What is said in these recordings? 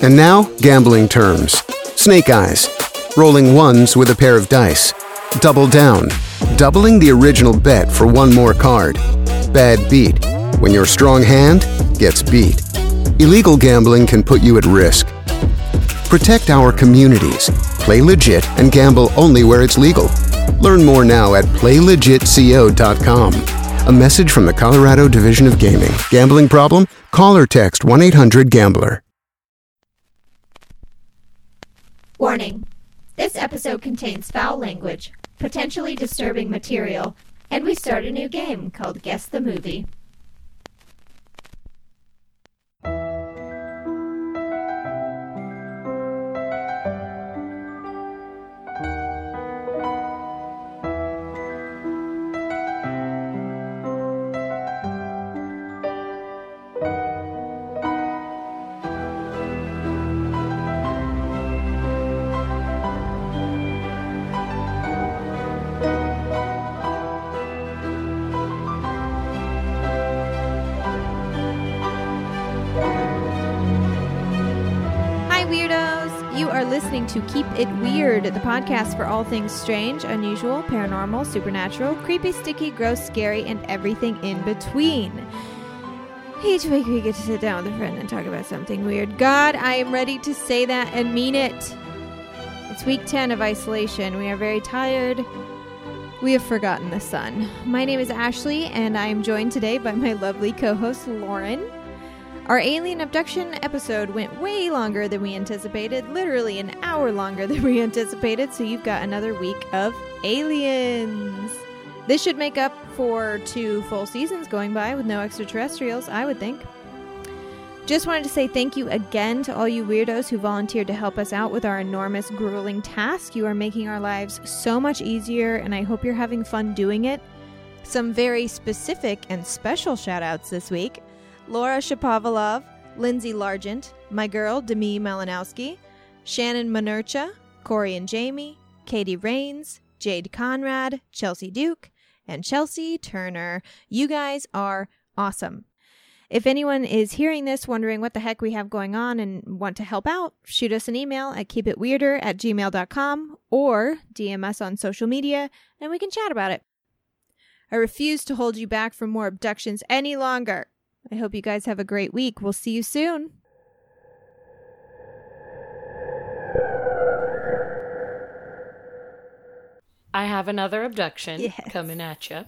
And now, gambling terms. Snake eyes. Rolling ones with a pair of dice. Double down. Doubling the original bet for one more card. Bad beat. When your strong hand gets beat. Illegal gambling can put you at risk. Protect our communities. Play legit and gamble only where it's legal. Learn more now at playlegitco.com. A message from the Colorado Division of Gaming. Gambling problem? Call or text 1 800 Gambler. Warning This episode contains foul language, potentially disturbing material, and we start a new game called Guess the Movie. Listening to Keep It Weird, the podcast for all things strange, unusual, paranormal, supernatural, creepy, sticky, gross, scary, and everything in between. Each week we get to sit down with a friend and talk about something weird. God, I am ready to say that and mean it. It's week 10 of isolation. We are very tired. We have forgotten the sun. My name is Ashley, and I am joined today by my lovely co host, Lauren. Our alien abduction episode went way longer than we anticipated, literally an hour longer than we anticipated, so you've got another week of aliens. This should make up for two full seasons going by with no extraterrestrials, I would think. Just wanted to say thank you again to all you weirdos who volunteered to help us out with our enormous, grueling task. You are making our lives so much easier, and I hope you're having fun doing it. Some very specific and special shout outs this week. Laura Shapovalov, Lindsay Largent, my girl Demi Malinowski, Shannon Manercha, Corey and Jamie, Katie Rains, Jade Conrad, Chelsea Duke, and Chelsea Turner. You guys are awesome. If anyone is hearing this wondering what the heck we have going on and want to help out, shoot us an email at keepitweirder at gmail.com or DM us on social media and we can chat about it. I refuse to hold you back from more abductions any longer. I hope you guys have a great week. We'll see you soon. I have another abduction Yes. coming at you.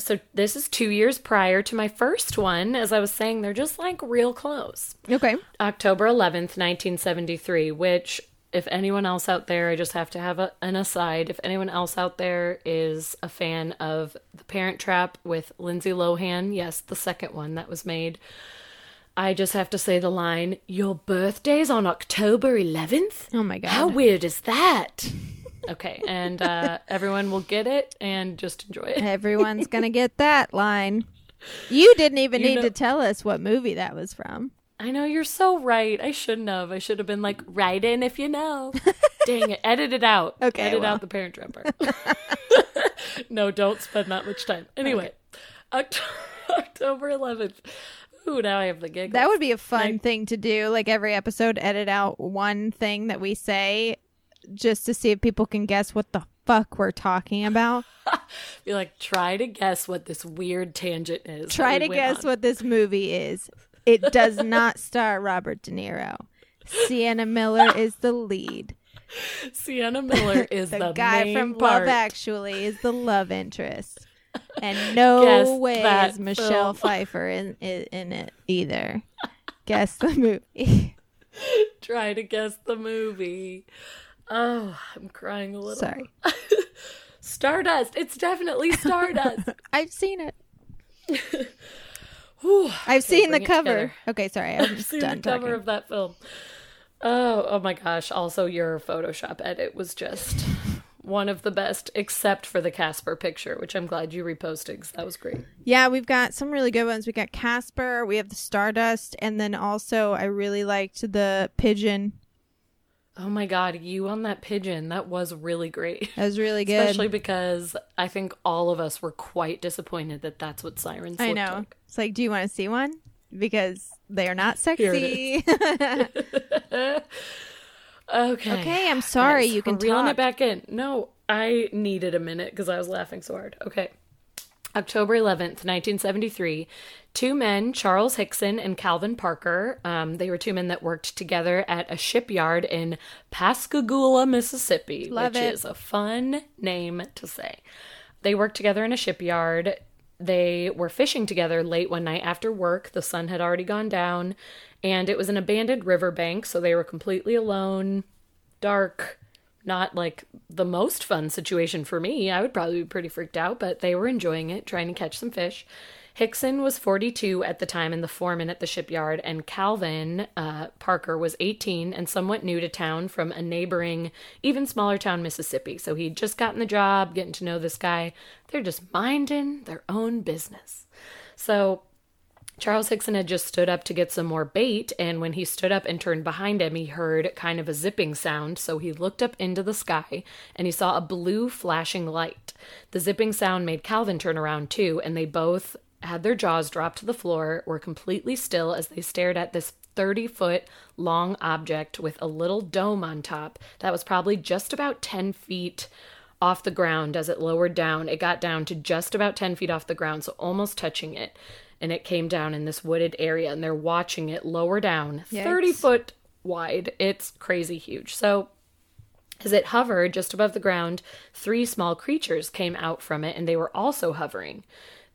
So this is two years prior to my first one. As I was saying, they're just like real close. Okay. October 11th, 1973, which, if anyone else out there, I just have to have a, an aside. If anyone else out there is a fan of The Parent Trap with Lindsay Lohan, yes, the second one that was made, I just have to say the line, Your birthday's on October 11th? Oh my God. How weird is that? Okay, and uh, everyone will get it and just enjoy it. Everyone's going to get that line. You didn't even You need know- to tell us what movie that was from. I know you're so right. I shouldn't have. I should have been like, write in if you know. Dang it. Edit it out. Okay, Edit well. out the parent trap no, don't spend that much time. Anyway, Oct- October 11th. Ooh, now I have the giggles. That would be a fun thing to do. Like every episode, edit out one thing that we say just to see if people can guess what the fuck we're talking about. be like, try to guess what this weird tangent is. Try to guess on. what this movie is. It does not star Robert De Niro. Sienna Miller is the lead. Sienna Miller is The, the, guy main from part. Love Actually is the love interest. And no Guess way is Michelle film. Pfeiffer in, in, in it either. Guess the movie. Try to guess the movie. Oh, I'm crying a little. Sorry. Stardust. It's definitely Stardust. I've seen it. Whew. I've seen the cover. Okay, sorry. I'm I've seen done the cover talking. of that film. Oh, oh my gosh. Also, your Photoshop edit was just one of the best, except for the Casper picture, which I'm glad you reposted because that was great. Yeah, we've got some really good ones. We got Casper, we have the Stardust, and then also I really liked the pigeon. Oh my god, you on that pigeon. That was really great. That was really good. Especially because I think all of us were quite disappointed that that's what sirens I know. like. It's like, do you want to see one? Because they are not sexy. Okay. okay, I'm sorry. You can reeling talk. it back in. No, I needed a minute because I was laughing so hard. Okay. October 11th, 1973, two men, Charles Hickson and Calvin Parker, um, they were two men that worked together at a shipyard in Pascagoula, Mississippi, Love which it. is a fun name to say. They worked together in a shipyard. They were fishing together late one night after work. The sun had already gone down, and it was an abandoned riverbank, so they were completely alone, dark, not like the most fun situation for me. I would probably be pretty freaked out, but they were enjoying it, trying to catch some fish. Hickson was 42 at the time and the foreman at the shipyard, and Calvin uh, Parker was 18 and somewhat new to town from a neighboring, even smaller town, Mississippi. So he'd just gotten the job, getting to know this guy. They're just minding their own business. So Charles Hickson had just stood up to get some more bait, and when he stood up and turned behind him, he heard kind of a zipping sound. So he looked up into the sky and he saw a blue flashing light. The zipping sound made Calvin turn around too, and they both had their jaws dropped to the floor, were completely still as they stared at this 30 foot long object with a little dome on top that was probably just about 10 feet off the ground as it lowered down. It got down to just about 10 feet off the ground, so almost touching it. And it came down in this wooded area, and they're watching it lower down 30 foot wide. It's crazy huge. So, as it hovered just above the ground, three small creatures came out from it, and they were also hovering.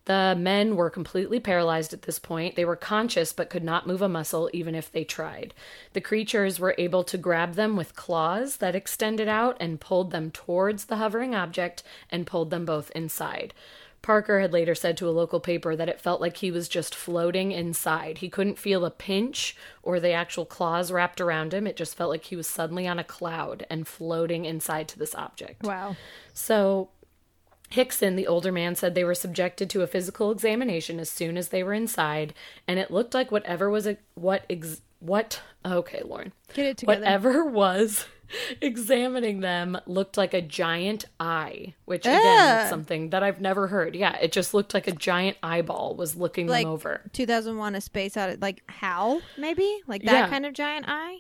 The men were completely paralyzed at this point. They were conscious but could not move a muscle even if they tried. The creatures were able to grab them with claws that extended out and pulled them towards the hovering object and pulled them both inside. Parker had later said to a local paper that it felt like he was just floating inside. He couldn't feel a pinch or the actual claws wrapped around him. It just felt like he was suddenly on a cloud and floating inside to this object. Wow. So Hickson, the older man, said they were subjected to a physical examination as soon as they were inside, and it looked like whatever was a, what ex, what okay, Lauren, Get it together. whatever was examining them looked like a giant eye, which again ah. is something that I've never heard. Yeah, it just looked like a giant eyeball was looking Like them over. 2001: A Space Out. Like how? Maybe like that Yeah. kind of giant eye.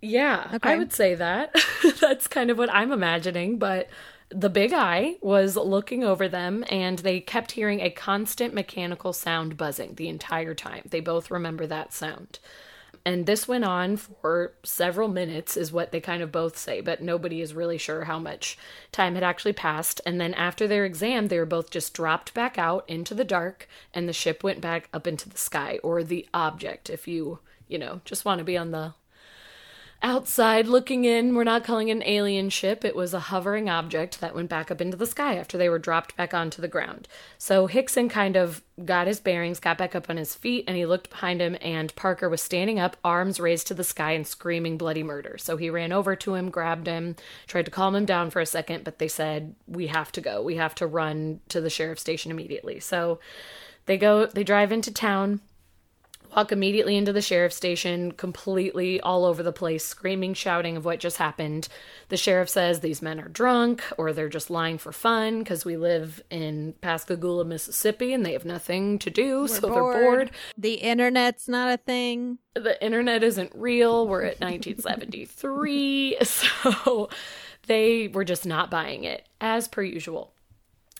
Yeah, Okay. I would say that. That's kind of what I'm imagining, but the big eye was looking over them and they kept hearing a constant mechanical sound buzzing the entire time. They both remember that sound. And this went on for several minutes, is what they kind of both say, but nobody is really sure how much time had actually passed. And then after their exam, they were both just dropped back out into the dark, and the ship went back up into the sky, or the object, if you, you know, just want to be on the outside looking in. We're not calling it an alien ship. It was a hovering object that went back up into the sky after they were dropped back onto the ground. So Hickson kind of got his bearings, got back up on his feet, and he looked behind him, and Parker was standing up, arms raised to the sky, and screaming bloody murder. So he ran over to him, grabbed him, tried to calm him down for a second, but they said, We have to go. We have to run to the sheriff's station immediately. So they go, they drive into town walk immediately into the sheriff's station, completely all over the place, screaming, shouting of what just happened. The sheriff says these men are drunk or they're just lying for fun because we live in Pascagoula, Mississippi, and they have nothing to do, so they're bored. The internet's not a thing. The internet isn't real. We're at 1973, so they were just not buying it, as per usual.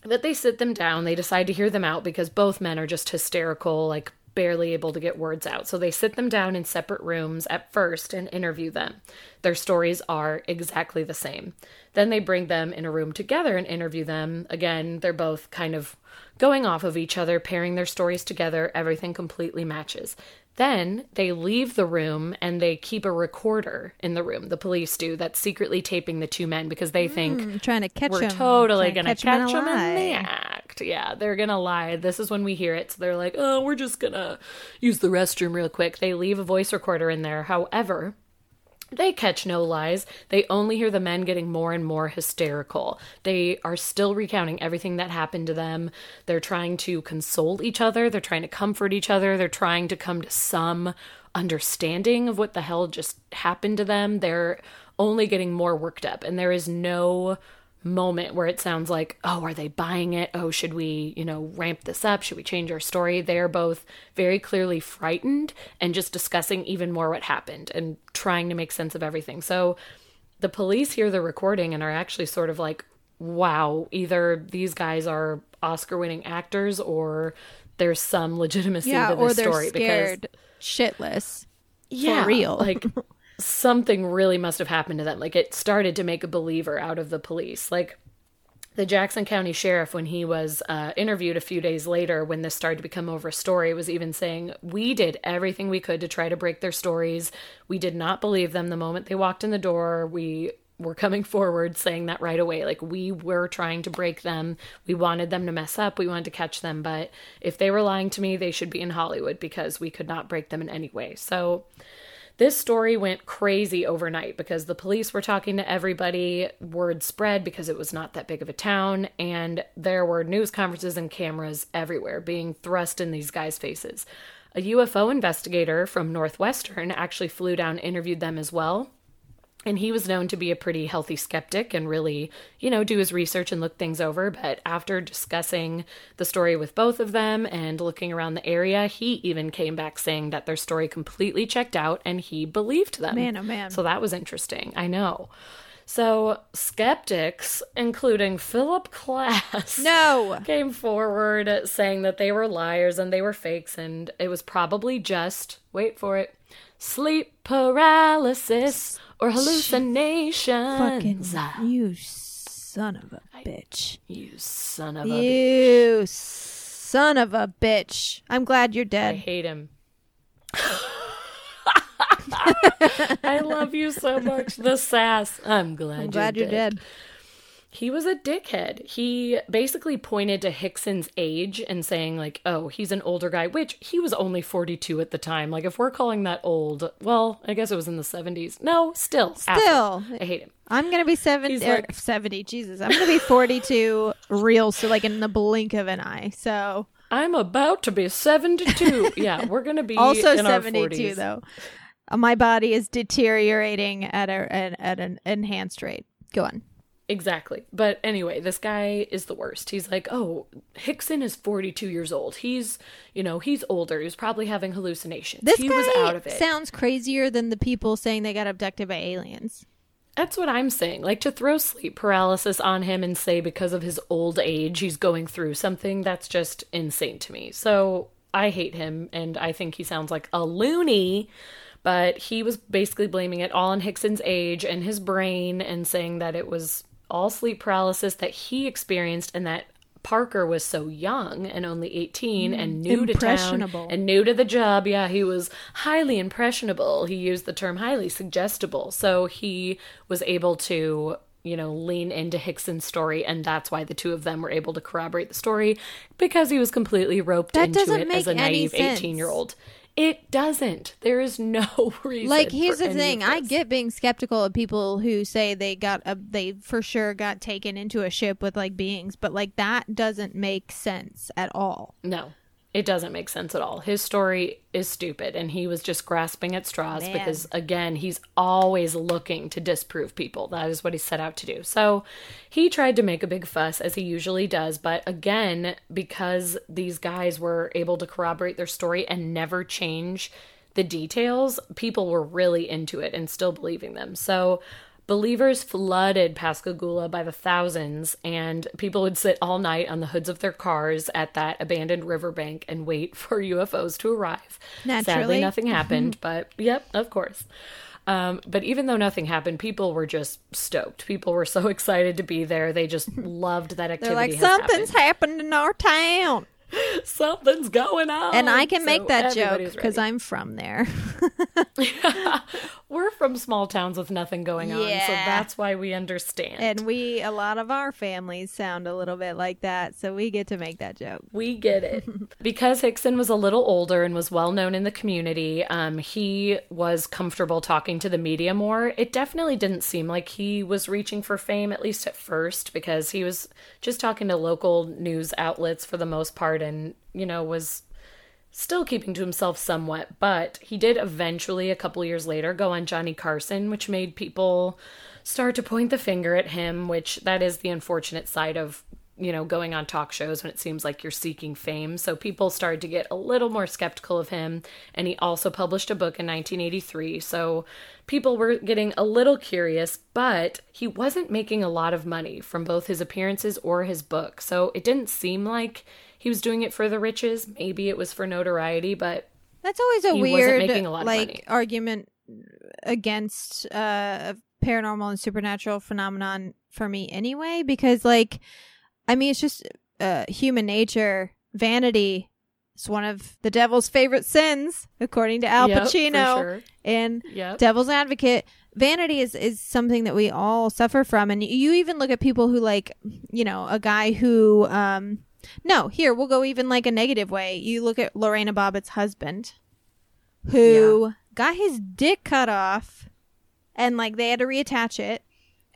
But they sit them down. They decide to hear them out because both men are just hysterical, like barely able to get words out. So they sit them down in separate rooms at first and interview them. Their stories are exactly the same. Then they bring them in a room together and interview them. Again, they're both kind of going off of each other, pairing their stories together. Everything completely matches. Then they leave the room and they keep a recorder in the room. The police do that's secretly taping the two men because they think hmm, trying to catch we're totally gonna catch him in catch them in lie. the act. Yeah, they're gonna lie. This is when we hear it. So they're like, oh, we're just gonna use the restroom real quick. They leave a voice recorder in there. However, They catch no lies. They only hear the men getting more and more hysterical. They are still recounting everything that happened to them. They're trying to console each other. They're trying to comfort each other. They're trying to come to some understanding of what the hell just happened to them. They're only getting more worked up. And there is no moment where it sounds like, oh, are they buying it? Oh, should we, you know, ramp this up? Should we change our story? They're both very clearly frightened and just discussing even more what happened and trying to make sense of everything. So the police hear the recording and are actually sort of like, wow, either these guys are Oscar winning actors or there's some legitimacy yeah, to or this they're story scared shitless. yeah, real. like something really must have happened to them. Like it started to make a believer out of the police. Like the Jackson County Sheriff, when he was uh, interviewed a few days later, when this started to become over a story, was even saying, We did everything we could to try to break their stories. We did not believe them the moment they walked in the door. We were coming forward saying that right away. Like, we were trying to break them. We wanted them to mess up. We wanted to catch them. But if they were lying to me, they should be in Hollywood because we could not break them in any way. So, this story went crazy overnight because the police were talking to everybody. Word spread because it was not that big of a town, and there were news conferences and cameras everywhere being thrust in these guys' faces. A UFO investigator from Northwestern actually flew down, interviewed them as well. And he was known to be a pretty healthy skeptic and really, you know, do his research and look things over. But after discussing the story with both of them and looking around the area, he even came back saying that their story completely checked out and he believed them. Man, oh man. So that was interesting. I know. So skeptics, including Philip Klass, No. came forward saying that they were liars and they were fakes and it was probably just, wait for it, sleep paralysis or hallucinations. Fucking you son of a bitch. You son of a bitch. You son of a bitch. I'm glad you're dead. I hate him. I love you so much. The sass. I'm glad, I'm glad you're dead. He was a dickhead. He basically pointed to Hickson's age and saying, like, oh, he's an older guy, which he was only 42 at the time. Like, if we're calling that old, well, I guess it was in the 70s. No, still. Still. asshole. I hate him. I'm gonna be 70, er, like- 70. Jesus, I'm gonna be 42 real, so like in the blink of an eye. So I'm about to be 72. yeah, we're going to be also in our 72 40s. though. Uh, My body is deteriorating at a at, at an enhanced rate. Go on. Exactly. But anyway, this guy is the worst. He's like, oh, Hickson is 42 years old. He's, you know, he's older. He's probably having hallucinations. This he guy was out of it. sounds crazier than the people saying they got abducted by aliens. That's what I'm saying. Like to throw sleep paralysis on him and say because of his old age he's going through something, that's just insane to me. So I hate him and I think he sounds like a loony. But he was basically blaming it all on Hickson's age and his brain and saying that it was all sleep paralysis that he experienced and that Parker was so young and only 18 and new to town and new to the job. Yeah, he was highly impressionable. He used the term highly suggestible. So he was able to, you know, lean into Hickson's story and that's why the two of them were able to corroborate the story because he was completely roped That into it as a naive 18-year-old. It doesn't. There is no reason. Like here's the thing, I get being skeptical of people who say they got a they for sure got taken into a ship with like beings, but like that doesn't make sense at all. No, it doesn't make sense at all. His story is stupid, and he was just grasping at straws Man. because, again, he's always looking to disprove people. That is what he set out to do. So he tried to make a big fuss, as he usually does, but again, because these guys were able to corroborate their story and never change the details, people were really into it and still believing them. So Believers flooded Pascagoula by the thousands, and people would sit all night on the hoods of their cars at that abandoned riverbank and wait for UFOs to arrive. Naturally. Sadly, nothing happened, but yep, of course. Um, but even though nothing happened, people were just stoked. People were so excited to be there. They just loved that activity. They're like something's happened. happened in our town. Something's going on. and I can So make that joke because. I'm from there. We're from small towns with nothing going on, so that's why we understand. and we, a lot of our families sound a little bit like that, so we get to make that joke. We get it. because Hickson was a little older and was well known in the community, um, he was comfortable talking to the media more. It definitely didn't seem like he was reaching for fame, at least at first, because he was just talking to local news outlets for the most part and, you know, was still keeping to himself somewhat, but he did eventually, a couple years later, go on Johnny Carson, which made people start to point the finger at him, which that is the unfortunate side of, you know, going on talk shows when it seems like you're seeking fame. So people started to get a little more skeptical of him. And he also published a book in 1983. So people were getting a little curious, but he wasn't making a lot of money from both his appearances or his book. So it didn't seem like he was doing it for the riches. Maybe it was for notoriety, but That's always a weird a like argument against uh paranormal and supernatural phenomenon for me anyway because like I mean it's just uh human nature vanity it's one of the devil's favorite sins according to Al Yep, Pacino sure. in Yep. Devil's Advocate. Vanity is is something that we all suffer from, and you even look at people who like, you know, a guy who, um, no, here we'll go even like a negative way. You look at Lorena Bobbitt's husband, who got his dick cut off, and like they had to reattach it,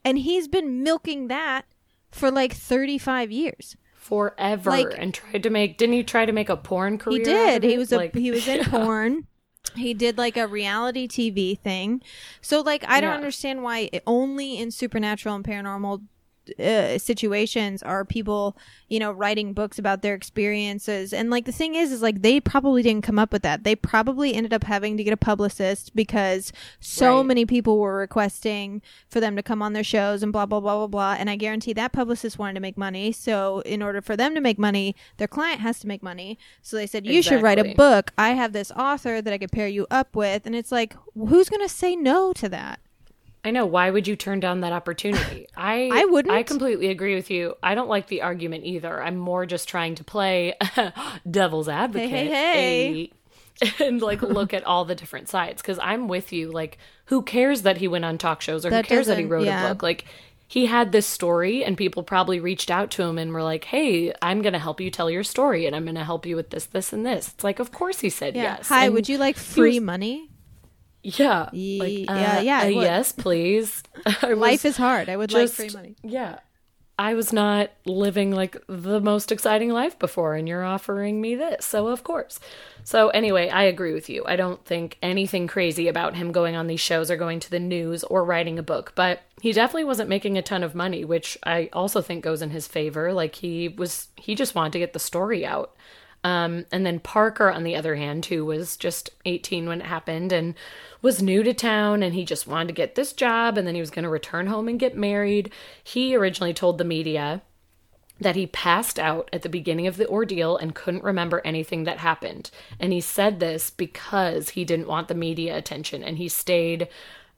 and he's been milking that for like thirty five years. forever Like- and tried to make didn't he try to make a porn career He did. He was a Like- he was in porn. He did like a reality TV thing. So like I don't Yeah. understand why it- only in supernatural and paranormal uh, situations are people, you know, writing books about their experiences. And like the thing is is like they probably didn't come up with that. They probably ended up having to get a publicist because so Right. many people were requesting for them to come on their shows and blah blah blah blah blah. And I guarantee that publicist wanted to make money. So in order for them to make money, their client has to make money. So they said you should write a book. I have this author that I could pair you up with, and it's like who's going to say no to that? I know. Why would you turn down that opportunity? I I wouldn't. I completely agree with you. I don't like the argument either. I'm more just trying to play devil's advocate. hey, a- and like look at all the different sides because I'm with you. Like, who cares that he went on talk shows or That who cares that he wrote yeah. a book? Like, he had this story, and people probably reached out to him and were like, "Hey, I'm going to help you tell your story, and I'm going to help you with this, this, and this." It's like, of course he said Yeah. yes. Hi, And would you like free was- money? Yeah. Ye- Like, yeah, uh, yeah, uh, yes, please. Life is hard. I would like just- free money. Yeah. I was not living like the most exciting life before, and you're offering me this. So, of course. So, anyway, I agree with you. I don't think anything crazy about him going on these shows or going to the news or writing a book, but he definitely wasn't making a ton of money, which I also think goes in his favor. Like, he was, he just wanted to get the story out. Um, and then Parker, on the other hand, who was just 18 when it happened and was new to town and he just wanted to get this job and then he was going to return home and get married. He originally told the media that he passed out at the beginning of the ordeal and couldn't remember anything that happened. And he said this because he didn't want the media attention and he stayed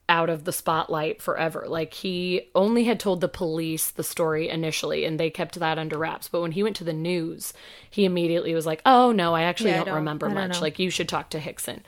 out of the spotlight forever. Like he only had told the police the story initially and they kept that under wraps. But when he went to the news, he immediately was like, "Oh no, I actually Yeah, don't, don't- remember I don't much. know." Like you should talk to Hickson."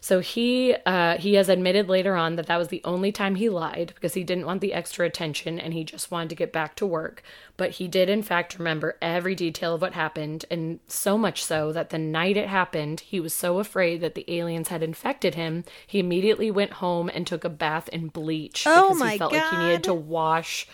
So he uh, he has admitted later on that that was the only time he lied because he didn't want the extra attention and he just wanted to get back to work. But he did in fact remember every detail of what happened, and so much so that the night it happened, he was so afraid that the aliens had infected him, he immediately went home and took a bath in bleach Oh because he felt like he needed to wash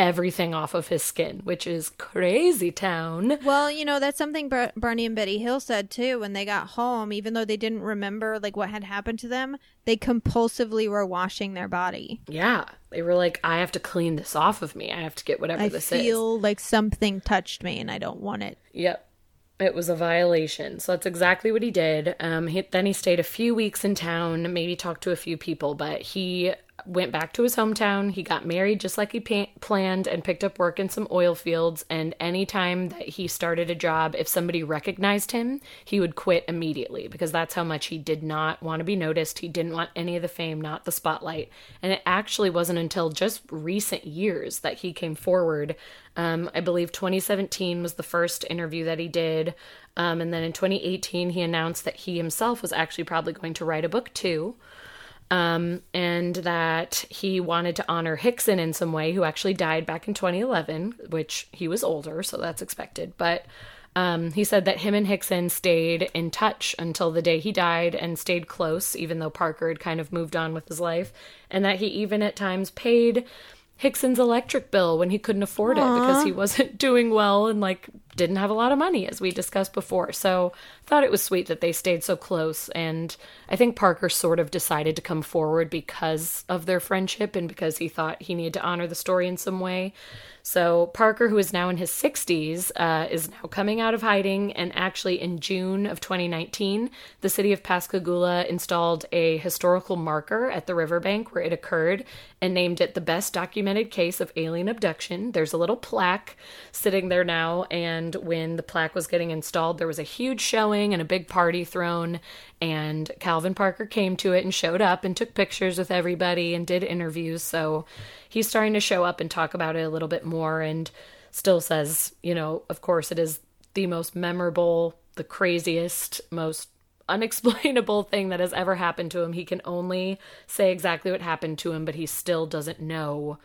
everything off of his skin, which is crazy town. Well, you know, that's something Bar- Barney and Betty Hill said too when they got home, even though they didn't remember like what had happened to them, they compulsively were washing their body. Yeah, they were like, I have to clean this off of me. I have to get whatever I this is. I feel like something touched me and I don't want it. Yep. It was a violation. So that's exactly what he did. Um, he, then he stayed a few weeks in town, maybe talked to a few people, but he went back to his hometown. He got married just like he pa- planned and picked up work in some oil fields. And anytime that he started a job, if somebody recognized him, he would quit immediately because that's how much he did not want to be noticed. He didn't want any of the fame, not the spotlight. And it actually wasn't until just recent years that he came forward. Um, I believe 2017 was the first interview that he did. Um, and then in 2018, he announced that he himself was actually probably going to write a book too um, and that he wanted to honor Hickson in some way, who actually died back in 2011, which he was older, so that's expected. But um, he said that him and Hickson stayed in touch until the day he died and stayed close, even though Parker had kind of moved on with his life, and that he even at times paid Hickson's electric bill when he couldn't afford it because he wasn't doing well and like didn't have a lot of money as we discussed before. So thought it was sweet that they stayed so close and I think Parker sort of decided to come forward because of their friendship and because he thought he needed to honor the story in some way. So Parker, who is now in his 60s, uh, is now coming out of hiding. And actually, in June of 2019, the city of Pascagoula installed a historical marker at the riverbank where it occurred and named it the best documented case of alien abduction. There's a little plaque sitting there now. And when the plaque was getting installed, there was a huge showing and a big party thrown. And Calvin Parker came to it and showed up and took pictures with everybody and did interviews. So he's starting to show up and talk about it a little bit more and still says, you know, of course it is the most memorable, the craziest, most unexplainable thing that has ever happened to him. He can only say exactly what happened to him, but he still doesn't know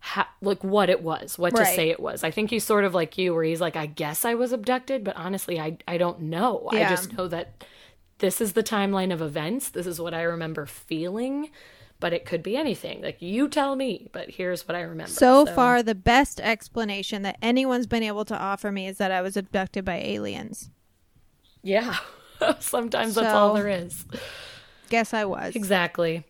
how, like what it was, what Right. to say it was. I think he's sort of like you where he's like I guess I was abducted, but honestly I I don't know. I just know that this is the timeline of events. This is what I remember feeling, but it could be anything. Like you tell me, but here's what I remember. So far, the best explanation that anyone's been able to offer me is that I was abducted by aliens. yeah. Sometimes that's all there is. Guess I was. Exactly.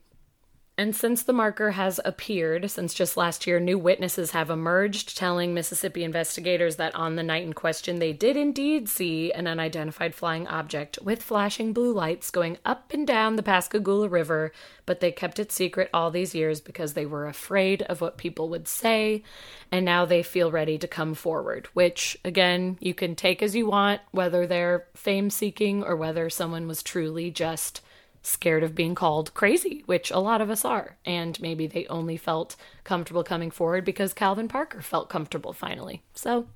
And since the marker has appeared, since just last year, new witnesses have emerged telling Mississippi investigators that on the night in question, they did indeed see an unidentified flying object with flashing blue lights going up and down the Pascagoula River, but they kept it secret all these years because they were afraid of what people would say, and now they feel ready to come forward, which, again, you can take as you want, whether they're fame seeking or whether someone was truly just scared of being called crazy, which a lot of us are. And maybe they only felt comfortable coming forward because Calvin Parker felt comfortable finally. So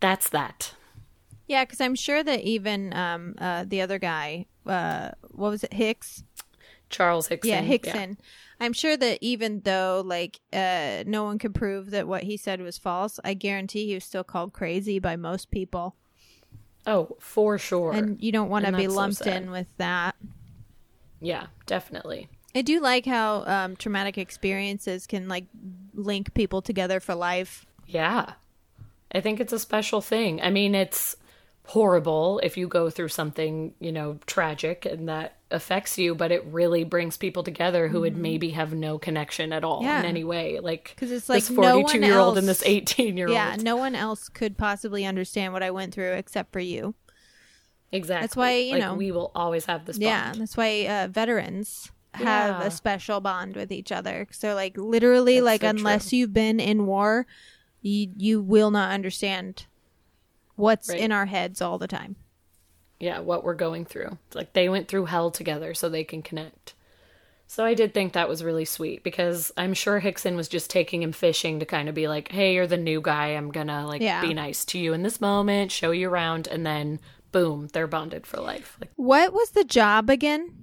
that's that. Yeah, because I'm sure that even um, uh, the other guy, uh, what was it, Hicks? Charles Hickson. yeah, Hickson. I'm sure that even though like uh, no one could prove that what he said was false, I guarantee he was still called crazy by most people, Oh, for sure. and you don't want to be that's so lumped in with that. Yeah, definitely. I do like how um, traumatic experiences can like link people together for life. Yeah. I think it's a special thing. I mean, it's horrible if you go through something, you know, tragic and that affects you, but it really brings people together who would maybe have no connection at all Mm-hmm. Yeah. in any way. Like, because it's this like no 42 year old and this 18 year old. Yeah, no one else could possibly understand what I went through except for you. Exactly. That's why, you Like, know- we will always have this bond. Yeah, that's why uh, veterans have Yeah. a special bond with each other. So, like, literally, That's like, so unless true. you've been in war, you you will not understand what's Right. in our heads all the time. yeah, what we're going through. It's like they went through hell together so they can connect. So I did think that was really sweet because I'm sure Hickson was just taking him fishing to kind of be like, "Hey, you're the new guy. I'm going to like Yeah. be nice to you in this moment, show you around." And then boom, they're bonded for life. Like What was the job again?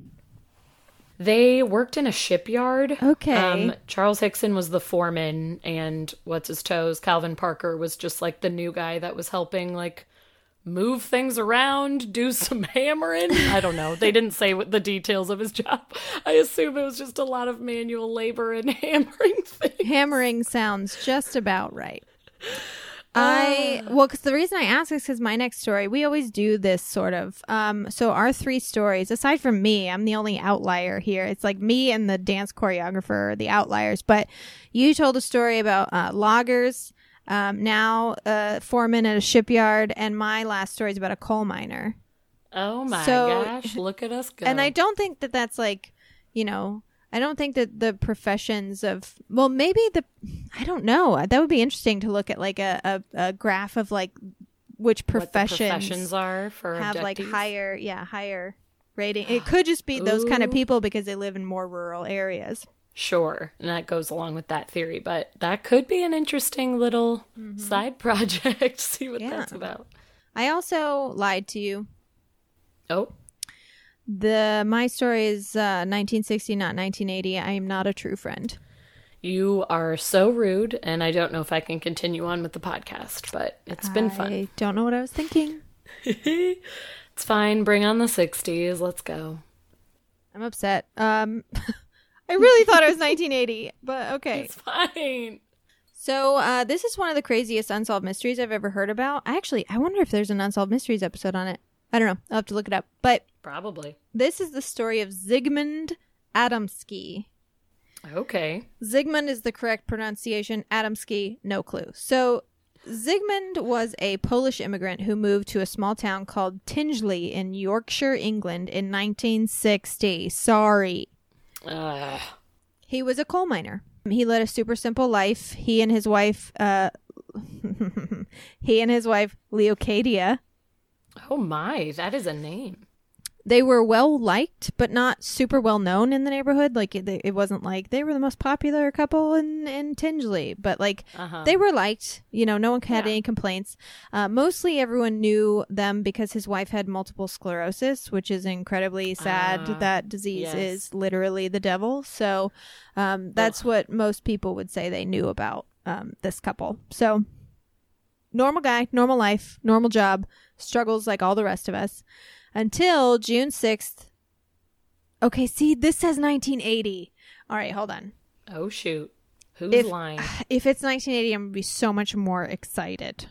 they worked in a shipyard. Okay. Um, Charles Hickson was the foreman and what's his toes, Calvin Parker was just like the new guy that was helping like move things around, do some hammering. I don't know. They didn't say what the details of his job. I assume it was just a lot of manual labor and hammering things. Hammering sounds just about right. I well, because the reason I ask is because my next story, we always do this sort of. Um, so our three stories, aside from me, I'm the only outlier here. It's like me and the dance choreographer are the outliers. But you told a story about uh, loggers, um, now uh, foreman at a shipyard, and my last story is about a coal miner. Oh my So- gosh, look at us go. And I don't think that that's like, you know, I don't think that the professions of well, maybe the I don't know. That would be interesting to look at like a a, a graph of like which professions, professions are for have like higher, yeah, higher rating. It could just be those kind of people because they live in more rural areas. Sure, and that goes along with that theory, but that could be an interesting little side project. See what Mm-hmm. Yeah. that's about. I also lied to you. Oh, The my story is uh, 1960, not 1980. I am not a true friend. you are so rude, and I don't know if I can continue on with the podcast, but it's been fun. I don't know what I was thinking. It's fine. Bring on the 60s. Let's go. I'm upset. Um, I really thought it was 1980, but okay. It's fine. So uh, this is one of the craziest unsolved mysteries I've ever heard about. Actually, I wonder if there's an unsolved mysteries episode on it. I don't know. I'll have to look it up. But Probably. this is the story of Zygmunt Adamski. Okay. Zygmunt is the correct pronunciation. Adamski, no clue. So Zygmunt was a Polish immigrant who moved to a small town called Tingley in Yorkshire, England in 1960. Sorry. Uh, He was a coal miner. He led a super simple life. He and his wife, uh, he and his wife, Leocadia, oh my, that is a name. They were well liked, but not super well known in the neighborhood. Like it, it wasn't like they were the most popular couple in in Tingley, but like Uh-huh. they were liked. You know, no one had Yeah. any complaints. Uh, mostly everyone knew them because his wife had multiple sclerosis, which is incredibly sad. Ah, that disease yes. is literally the devil. So um, that's what most people would say they knew about um, this couple. So normal guy, normal life, normal job, struggles like all the rest of us until June 6th. Okay, see, this says 1980. All right, hold on. Oh shoot. Who's If- lying? If it's 1980, I'm going to be so much more excited.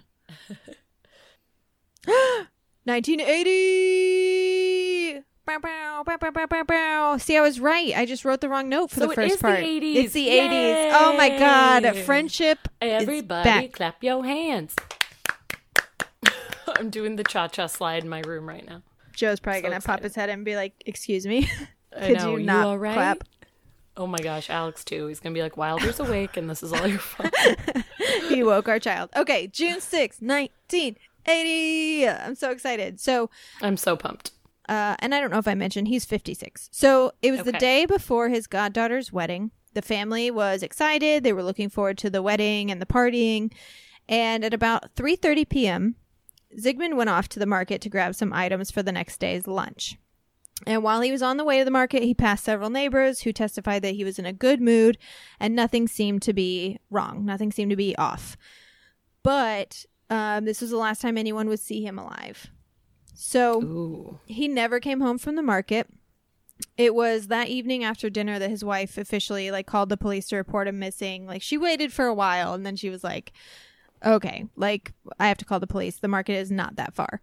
1980! Bow, bow, bow, bow, bow, bow. See, I was right. I just wrote the wrong note for So the it first is the part. 80s. It's the 80s. Oh my god. Yay. Friendship Everybody clap your hands. I'm doing the cha-cha slide in my room right now. Joe's probably So going to pop his head and be like, "Excuse me. I Could know. you not all right? clap?" Oh my gosh, Alex too. He's gonna be like, Wilder's awake, and this is all your fault. he woke our child. Okay, June sixth, 1980. I'm so excited. So, I'm so pumped. uh, and I don't know if I mentioned he's 56. So it was the day before his goddaughter's wedding. The family was excited. They were looking forward to the wedding and the partying. And at about 3:30 p.m., Zygmunt went off to the market to grab some items for the next day's lunch. And while he was on the way to the market, he passed several neighbors who testified that he was in a good mood and nothing seemed to be wrong. Nothing seemed to be off. But um, this was the last time anyone would see him alive. So Ooh. he never came home from the market. It was that evening after dinner that his wife officially like called the police to report him missing. Like she waited for a while and then she was like, "Okay, like I have to call the police. The market is not that far."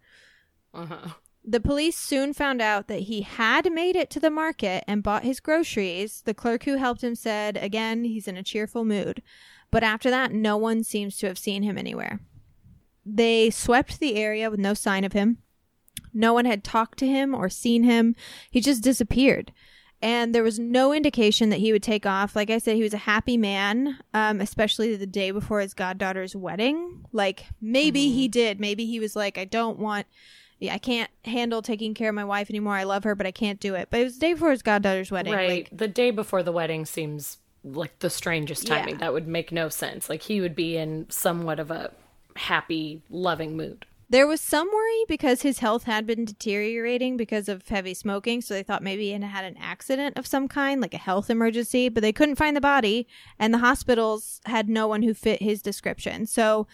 Uh-huh. The police soon found out that he had made it to the market and bought his groceries. The clerk who helped him said, again, he's in a cheerful mood. But after that, no one seems to have seen him anywhere. They swept the area with no sign of him. No one had talked to him or seen him. He just disappeared. And there was no indication that he would take off. Like I said, he was a happy man, um, especially the day before his goddaughter's wedding. Like maybe he did. Maybe he was like, I don't want yeah, I can't handle taking care of my wife anymore. I love her, but I can't do it. But it was the day before his goddaughter's wedding. Right. Like, the day before the wedding seems like the strangest Yeah. timing. That would make no sense. Like he would be in somewhat of a happy, loving mood. There was some worry because his health had been deteriorating because of heavy smoking. So they thought maybe he had had an accident of some kind, like a health emergency, but they couldn't find the body. And the hospitals had no one who fit his description. So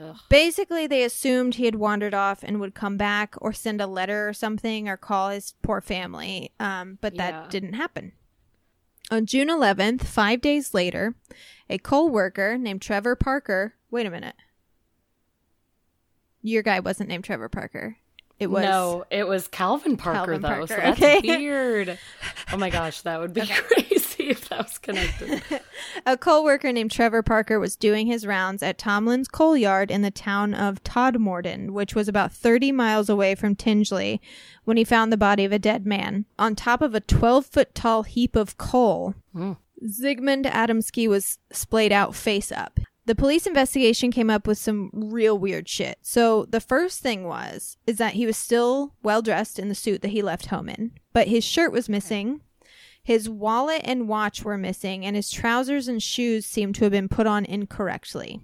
Ugh. basically, they assumed he had wandered off and would come back or send a letter or something or call his poor family. Um, but that Yeah. didn't happen. On June 11th, five days later, a coal worker named Trevor Parker. Wait a minute. Your guy wasn't named Trevor Parker. It was no, it was Calvin Parker Calvin though. So that's okay. weird. Oh my gosh, that would be crazy if that was connected. a coal worker named Trevor Parker was doing his rounds at Tomlin's coal yard in the town of Todmorden, which was about 30 miles away from Tingley, when he found the body of a dead man on top of a 12 foot tall heap of coal. Hmm. Zygmunt Adamski was splayed out face up. The police investigation came up with some real weird shit. So the first thing was is that he was still well dressed in the suit that he left home in, but his shirt was missing. His wallet and watch were missing, and his trousers and shoes seemed to have been put on incorrectly.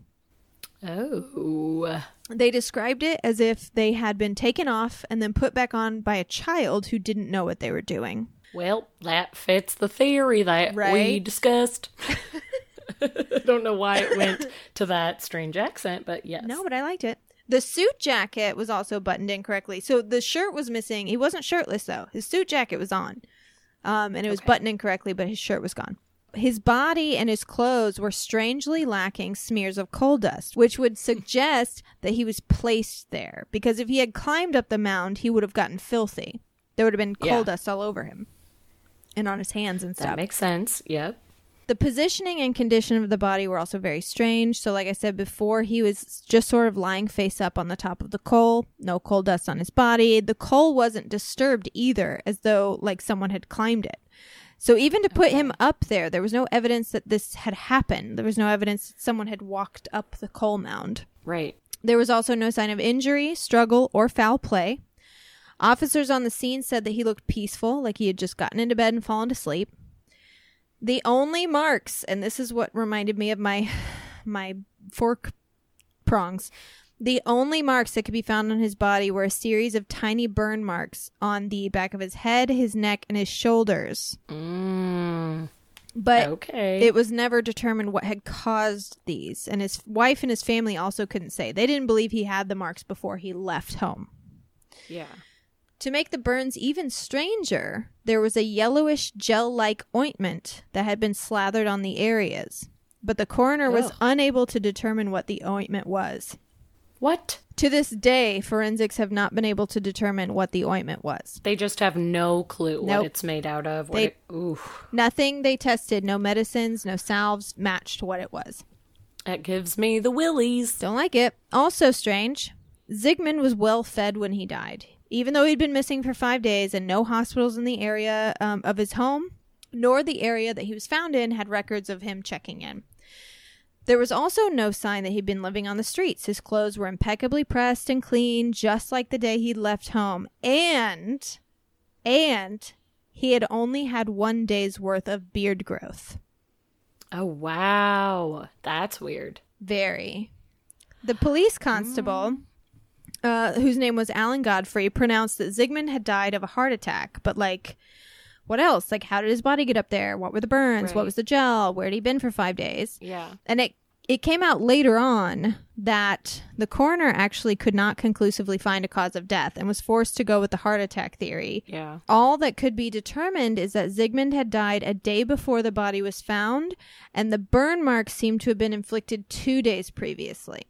Oh. They described it as if they had been taken off and then put back on by a child who didn't know what they were doing. Well, that fits the theory that we Right? discussed. I don't know why it went to that strange accent, but yes. No, but I liked it. The suit jacket was also buttoned incorrectly. So the shirt was missing. He wasn't shirtless though. His suit jacket was on. Um, and it was Okay. buttoned incorrectly, but his shirt was gone. His body and his clothes were strangely lacking smears of coal dust, which would suggest that he was placed there. Because if he had climbed up the mound, he would have gotten filthy. There would have been coal Yeah. dust all over him and on his hands and stuff. that makes sense. Yep. The positioning and condition of the body were also very strange. So, like I said before, he was just sort of lying face up on the top of the coal, no coal dust on his body. The coal wasn't disturbed either, as though like someone had climbed it. So, even to put him up there, there was no evidence that this had happened. There was no evidence that someone had walked up the coal mound. Right. There was also no sign of injury, struggle, or foul play. Officers on the scene said that he looked peaceful, like he had just gotten into bed and fallen to sleep. The only marks, and this is what reminded me of my my fork prongs. The only marks that could be found on his body were a series of tiny burn marks on the back of his head, his neck, and his shoulders. Mm, But okay. it was never determined what had caused these, and his wife and his family also couldn't say. They didn't believe he had the marks before he left home. yeah. To make the burns even stranger, there was a yellowish gel like ointment that had been slathered on the areas, but the coroner was Ugh. unable to determine what the ointment was. What? To this day, forensics have not been able to determine what the ointment was. They just have no clue Nope. what it's made out of. What They- it, oof. Nothing they tested, no medicines, no salves, matched what it was. That gives me the willies. Don't like it. Also strange. Zygmunt was well fed when he died. Even though he'd been missing for five days and no hospitals in the area um, of his home, nor the area that he was found in, had records of him checking in. There was also no sign that he'd been living on the streets. His clothes were impeccably pressed and clean, just like the day he'd left home. And, and he had only had one day's worth of beard growth. Oh, wow. That's weird. Very. The police constable, uh, whose name was Alan Godfrey, pronounced that Zygmunt had died of a heart attack. But, like, what else? Like, how did his body get up there? What were the burns? What was the gel? Where had he been for five days? Yeah. And it it came out later on that the coroner actually could not conclusively find a cause of death and was forced to go with the heart attack theory. Yeah. All that could be determined is that Zygmunt had died a day before the body was found, and the burn marks seemed to have been inflicted two days previously.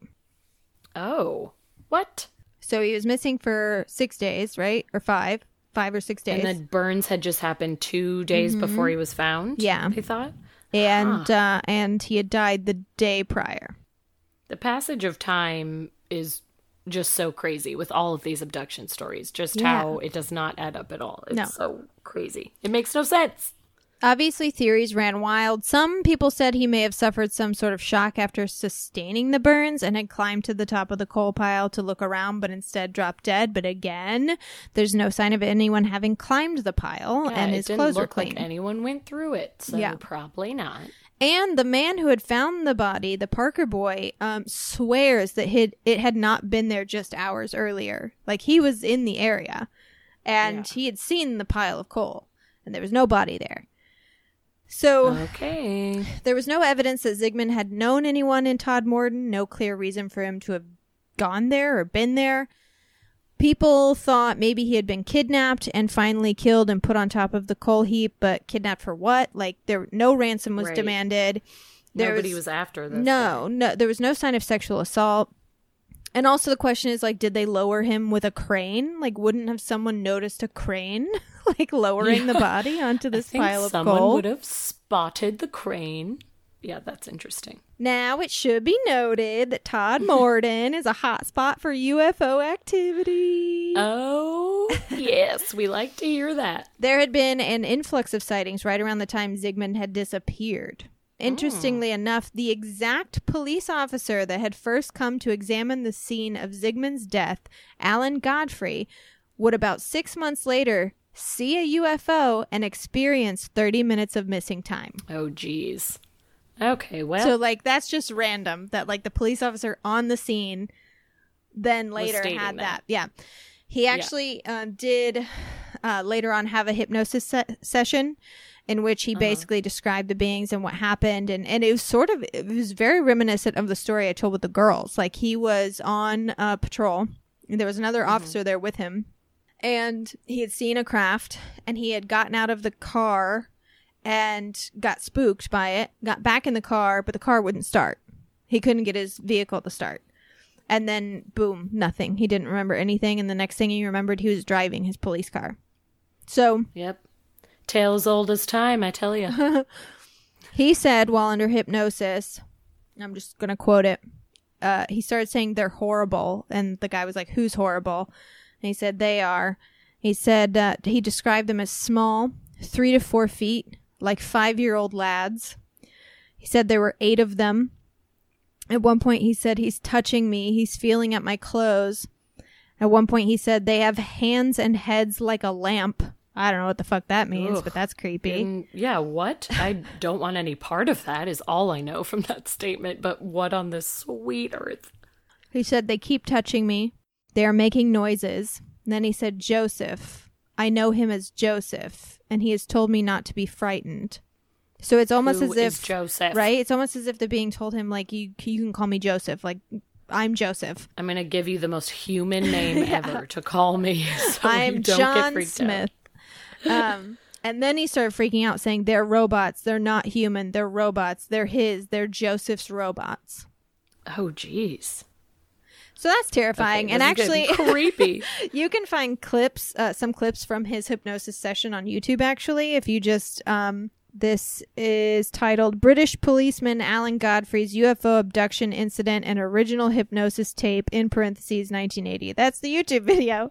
Oh. What? So he was missing for six days, right? Or five. Five or six days. And the burns had just happened two days before he was found? Yeah. They thought? and uh, and he had died the day prior. The passage of time is just so crazy with all of these abduction stories. Just Yeah. how it does not add up at all. It's No. so crazy. It makes no sense. Obviously, theories ran wild. Some people said he may have suffered some sort of shock after sustaining the burns and had climbed to the top of the coal pile to look around, but instead dropped dead. But again, there's no sign of anyone having climbed the pile, Yeah, and his clothes were look clean. like anyone went through it. So Yeah. probably not. And the man who had found the body, the Parker boy, um, swears that it, it had not been there just hours earlier. Like he was in the area and Yeah. he had seen the pile of coal and there was no body there. So Okay. there was no evidence that Zygmunt had known anyone in Todmorden, no clear reason for him to have gone there or been there. People thought maybe he had been kidnapped and finally killed and put on top of the coal heap, but kidnapped for what? Like there no ransom was Right. demanded. There Nobody was, after this. no, no, there was no sign of sexual assault. And also the question is like, did they lower him with a crane? Like, wouldn't have someone noticed a crane like lowering the body onto this pile of someone coal? would have spotted the crane. Yeah, that's interesting. Now it should be noted that Todmorden is a hotspot for UFO activity. Oh, yes, we like to hear that. There had been an influx of sightings right around the time Zygmunt had disappeared. Interestingly oh. enough, the exact police officer that had first come to examine the scene of Zygmunt's death, Alan Godfrey, would about six months later see a UFO and experience 30 minutes of missing time. Oh, geez. Okay, well, So, like, that's just random that, like, the police officer on the scene then later had that. that. Yeah. He actually um, did uh, later on have a hypnosis se- session in which Uh-huh. he basically described the beings and what happened. And, and it was sort of, it was very reminiscent of the story I told with the girls. Like, he was on uh, patrol, and there was another Mm-hmm. officer there with him. And he had seen a craft, and he had gotten out of the car and got spooked by it, got back in the car, but the car wouldn't start. He couldn't get his vehicle to start. And then, boom, nothing. He didn't remember anything. And the next thing he remembered, he was driving his police car. So yep. Tale as old as time, I tell you. he said while under hypnosis, I'm just going to quote it. Uh, he started saying they're horrible. And the guy was like, Who's horrible? He said, They are. He said uh, he described them as small, three to four feet, like five year old lads. He said there were eight of them. At one point, he said, He's touching me. He's feeling at my clothes. At one point, he said, They have hands and heads like a lamp. I don't know what the fuck that means, Ugh. but that's creepy. And yeah, what? I don't want any part of that, is all I know from that statement. But what on this sweet earth? He said, They keep touching me. They are making noises. And then he said, Joseph. I know him as Joseph, and he has told me not to be frightened. So it's almost Who as if, Joseph? right? It's almost as if they're being told him, like, you, you can call me Joseph. Like, I'm Joseph. I'm gonna give you the most human name ever to call me. So I'm don't get John freaked Smith. um, and then he started freaking out, saying, They're robots. They're not human. They're robots. They're his. They're Joseph's robots. Oh, jeez. So that's terrifying. Okay, and actually, creepy. you can find clips, uh, some clips from his hypnosis session on YouTube. Actually, if you just um, this is titled "British Policeman Alan Godfrey's UFO Abduction Incident and Original Hypnosis Tape" in parentheses 1980. That's the YouTube video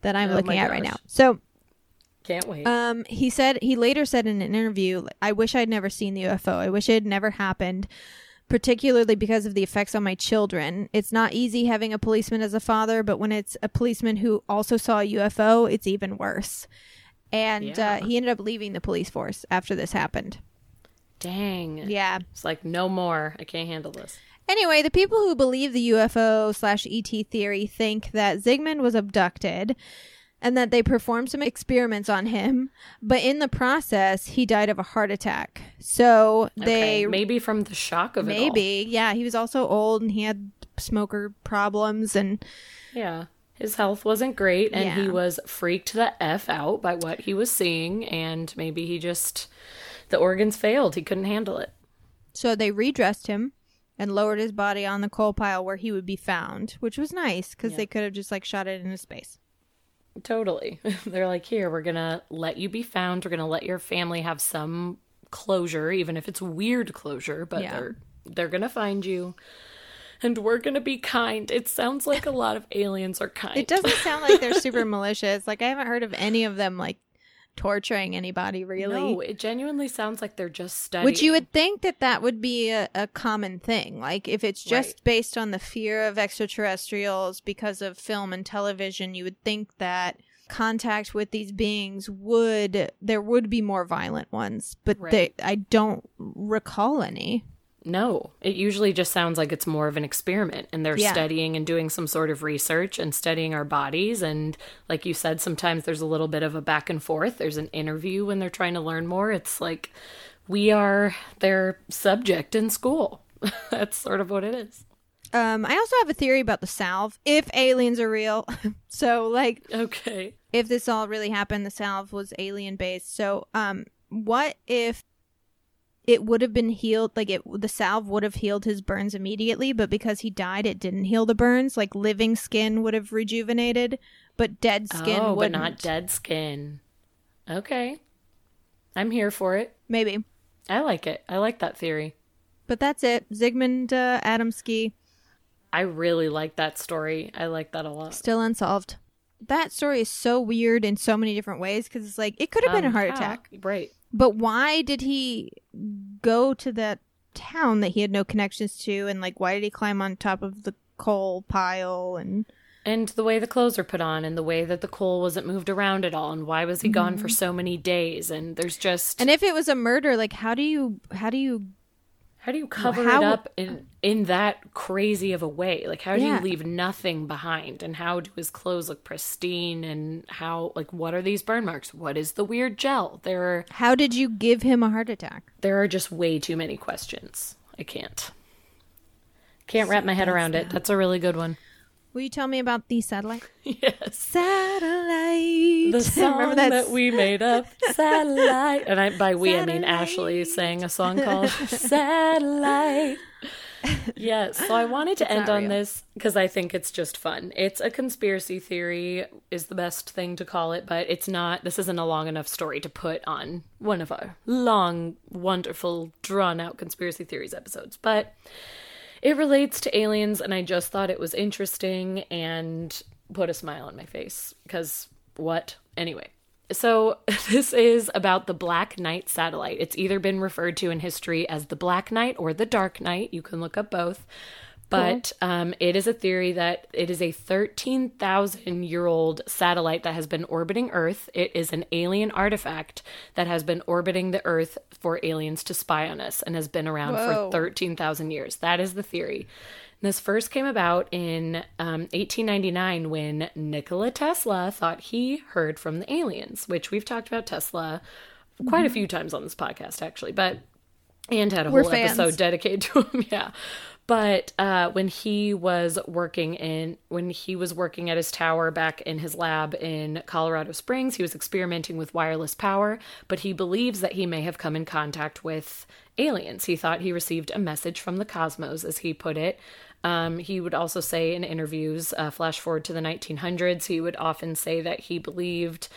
that I'm Oh looking at right now. So Can't wait. um, he said he later said in an interview, "I wish I'd never seen the UFO. I wish it had never happened, particularly because of the effects on my children. It's not easy having a policeman as a father, but when it's a policeman who also saw a UFO, it's even worse." And Yeah. uh, he ended up leaving the police force after this happened. Dang. Yeah. It's like no more. I can't handle this. Anyway, the people who believe the UFO slash ET theory think that Zygmunt was abducted and that they performed some experiments on him, but in the process, he died of a heart attack. So they okay. maybe from the shock of it maybe, yeah, he was also old and he had smoker problems and Yeah. His health wasn't great and he was freaked the F out by what he was seeing and maybe he just the organs failed. He couldn't handle it. so they redressed him and lowered his body on the coal pile where he would be found, which was nice because they could have just like shot it into space. Totally. They're like, here, we're gonna let you be found. We're gonna let your family have some closure, even if it's weird closure, but Yeah. they're they're gonna find you. And we're gonna be kind. It sounds like a lot of aliens are kind. It doesn't sound like they're super malicious. Like I haven't heard of any of them like torturing anybody really. No, it genuinely sounds like they're just studying. Which you would think that that would be a, a common thing. Like if it's just Right. based on the fear of extraterrestrials because of film and television, you would think that contact with these beings would there would be more violent ones, but they, I don't recall any. No, it usually just sounds like it's more of an experiment and they're Yeah. studying and doing some sort of research and studying our bodies. And like you said, sometimes there's a little bit of a back and forth. There's an interview when they're trying to learn more. It's like we are their subject in school. That's sort of what it is. Um, I also have a theory about the salve. If aliens are real, so like Okay. if this all really happened, the salve was alien based. So, um, what if it would have been healed like it the salve would have healed his burns immediately but because he died it didn't heal the burns like living skin would have rejuvenated but dead skin oh, but wouldn't not dead skin. Okay. I'm here for it. maybe I like it. I like that theory. but that's it zygmunt uh, adamski I really like that story. I like that a lot. still unsolved that story is so weird in so many different ways because it's like it could have been a Um, heart how? attack Right. But why did he go to that town that he had no connections to? And like why did he climb on top of the coal pile? And And the way the clothes are put on and the way that the coal wasn't moved around at all. And why was he gone for so many days? And there's just Mm-hmm. and if it was a murder like how do you how do you how do you cover how- it up in in that crazy of a way? Like how do Yeah. you leave nothing behind and how do his clothes look pristine and how like what are these burn marks? What is the weird gel? There are how did you give him a heart attack there are just way too many questions. I can't. Can't wrap my head around it. That's a really good one. Will you tell me about the satellite Yes. satellite The song remember that, that we made up, Satellite. And I, by we, I mean Ashley sang a song called Satellite. Yes, so I wanted to end on real. this because I think it's just fun. It's a conspiracy theory, is the best thing to call it, but it's not, this isn't a long enough story to put on one of our long, wonderful, drawn out conspiracy theories episodes. But it relates to aliens, and I just thought it was interesting and put a smile on my face because what? Anyway, so this is about the Black Knight satellite. It's either been referred to in history as the Black Knight or the Dark Knight. You can look up both. But um, it is a theory that it is a 13,000 year old satellite that has been orbiting Earth. It is an alien artifact that has been orbiting the Earth for aliens to spy on us and has been around Whoa. for 13,000 years. That is the theory. This first came about in um, 1899 when Nikola Tesla thought he heard from the aliens, which we've talked about Tesla quite a few times on this podcast, actually. But and had a We're whole fans. episode dedicated to him. Yeah. But uh, when he was working in, when he was working at his tower back in his lab in Colorado Springs, he was experimenting with wireless power. But he believes that he may have come in contact with aliens. He thought he received a message from the cosmos, as he put it. Um, he would also say in interviews, uh, flash forward to the 1900s, he would often say that he believed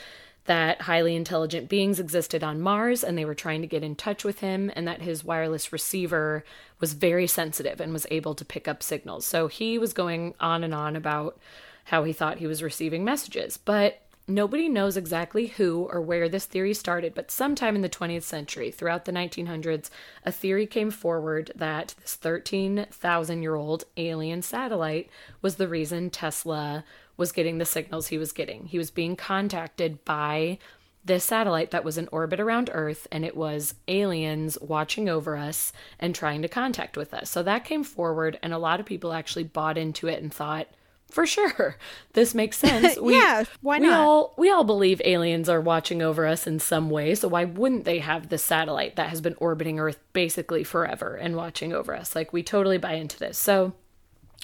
that highly intelligent beings existed on Mars and they were trying to get in touch with him, and that his wireless receiver was very sensitive and was able to pick up signals. So he was going on and on about how he thought he was receiving messages, but nobody knows exactly who or where this theory started. But sometime in the 20th century, throughout the 1900s, a theory came forward that this 13,000 year old alien satellite was the reason Tesla was getting the signals he was getting. He was being contacted by this satellite that was in orbit around Earth, and it was aliens watching over us and trying to contact with us. So that came forward, and a lot of people actually bought into it and thought, for sure, this makes sense. We, Yeah, why not? we all we all believe aliens are watching over us in some way. So why wouldn't they have this satellite that has been orbiting Earth basically forever and watching over us? Like we totally buy into this. So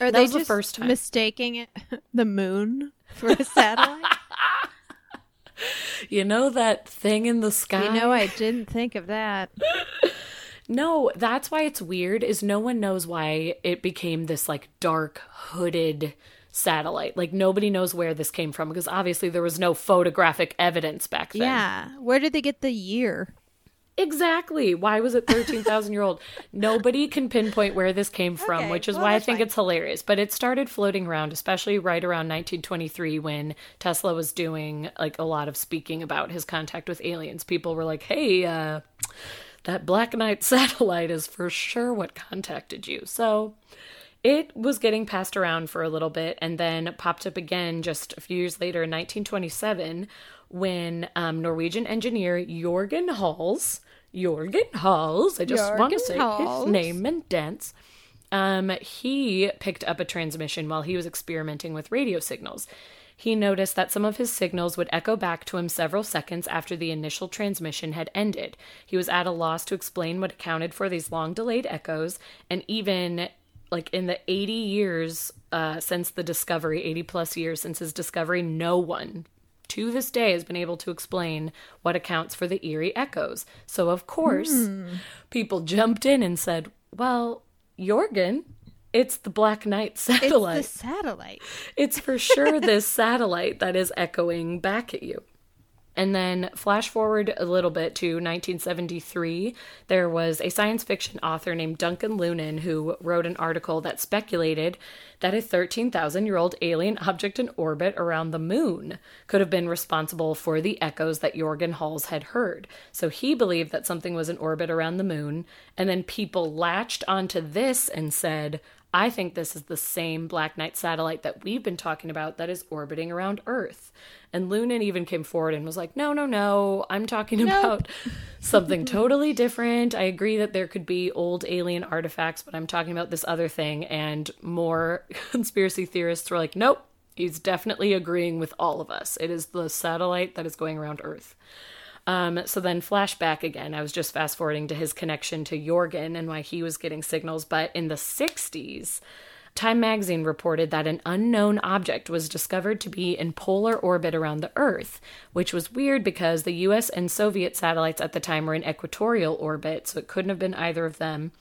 Are That they was the just first time. mistaking it the moon for a satellite? you know that thing in the sky. you know, I didn't think of that. No, that's why it's weird is no one knows why it became this like dark hooded satellite. Like nobody knows where this came from because obviously there was no photographic evidence back then. Yeah, where did they get the year? Exactly. Why was it 13,000 year old? Nobody can pinpoint where this came from, Okay, which is well, why I think fine. it's hilarious. But it started floating around, especially right around 1923 when Tesla was doing like a lot of speaking about his contact with aliens. People were like, hey, uh, that Black Knight satellite is for sure what contacted you. So it was getting passed around for a little bit and then popped up again just a few years later in 1927 when um, Norwegian engineer Jorgen Hals, Jorgen Hals, I just want to say Hals. his name and dance. Um, he picked up a transmission while he was experimenting with radio signals. He noticed that some of his signals would echo back to him several seconds after the initial transmission had ended. He was at a loss to explain what accounted for these long delayed echoes, and even like in the 80 years uh, since the discovery, 80 plus years since his discovery, no one to this day has been able to explain what accounts for the eerie echoes. So, of course, hmm. people jumped in and said, Well, Jorgen, it's the Black Knight satellite. It's the satellite. It's for sure this satellite that is echoing back at you. And then flash forward a little bit to 1973, there was a science fiction author named Duncan Lunan who wrote an article that speculated that a 13,000 year old alien object in orbit around the moon could have been responsible for the echoes that Jorgen Hals had heard. So he believed that something was in orbit around the moon, and then people latched onto this and said, I think this is the same Black Knight satellite that we've been talking about that is orbiting around Earth. And Lunan even came forward and was like, no, no, no, I'm talking about something totally different. I agree that there could be old alien artifacts, but I'm talking about this other thing. And more conspiracy theorists were like, nope, he's definitely agreeing with all of us. It is the satellite that is going around Earth. Um, so then flashback again. I was just fast forwarding to his connection to Jorgen and why he was getting signals. But in the 60s, Time magazine reported that an unknown object was discovered to be in polar orbit around the Earth, which was weird because the US and Soviet satellites at the time were in equatorial orbit, so it couldn't have been either of them.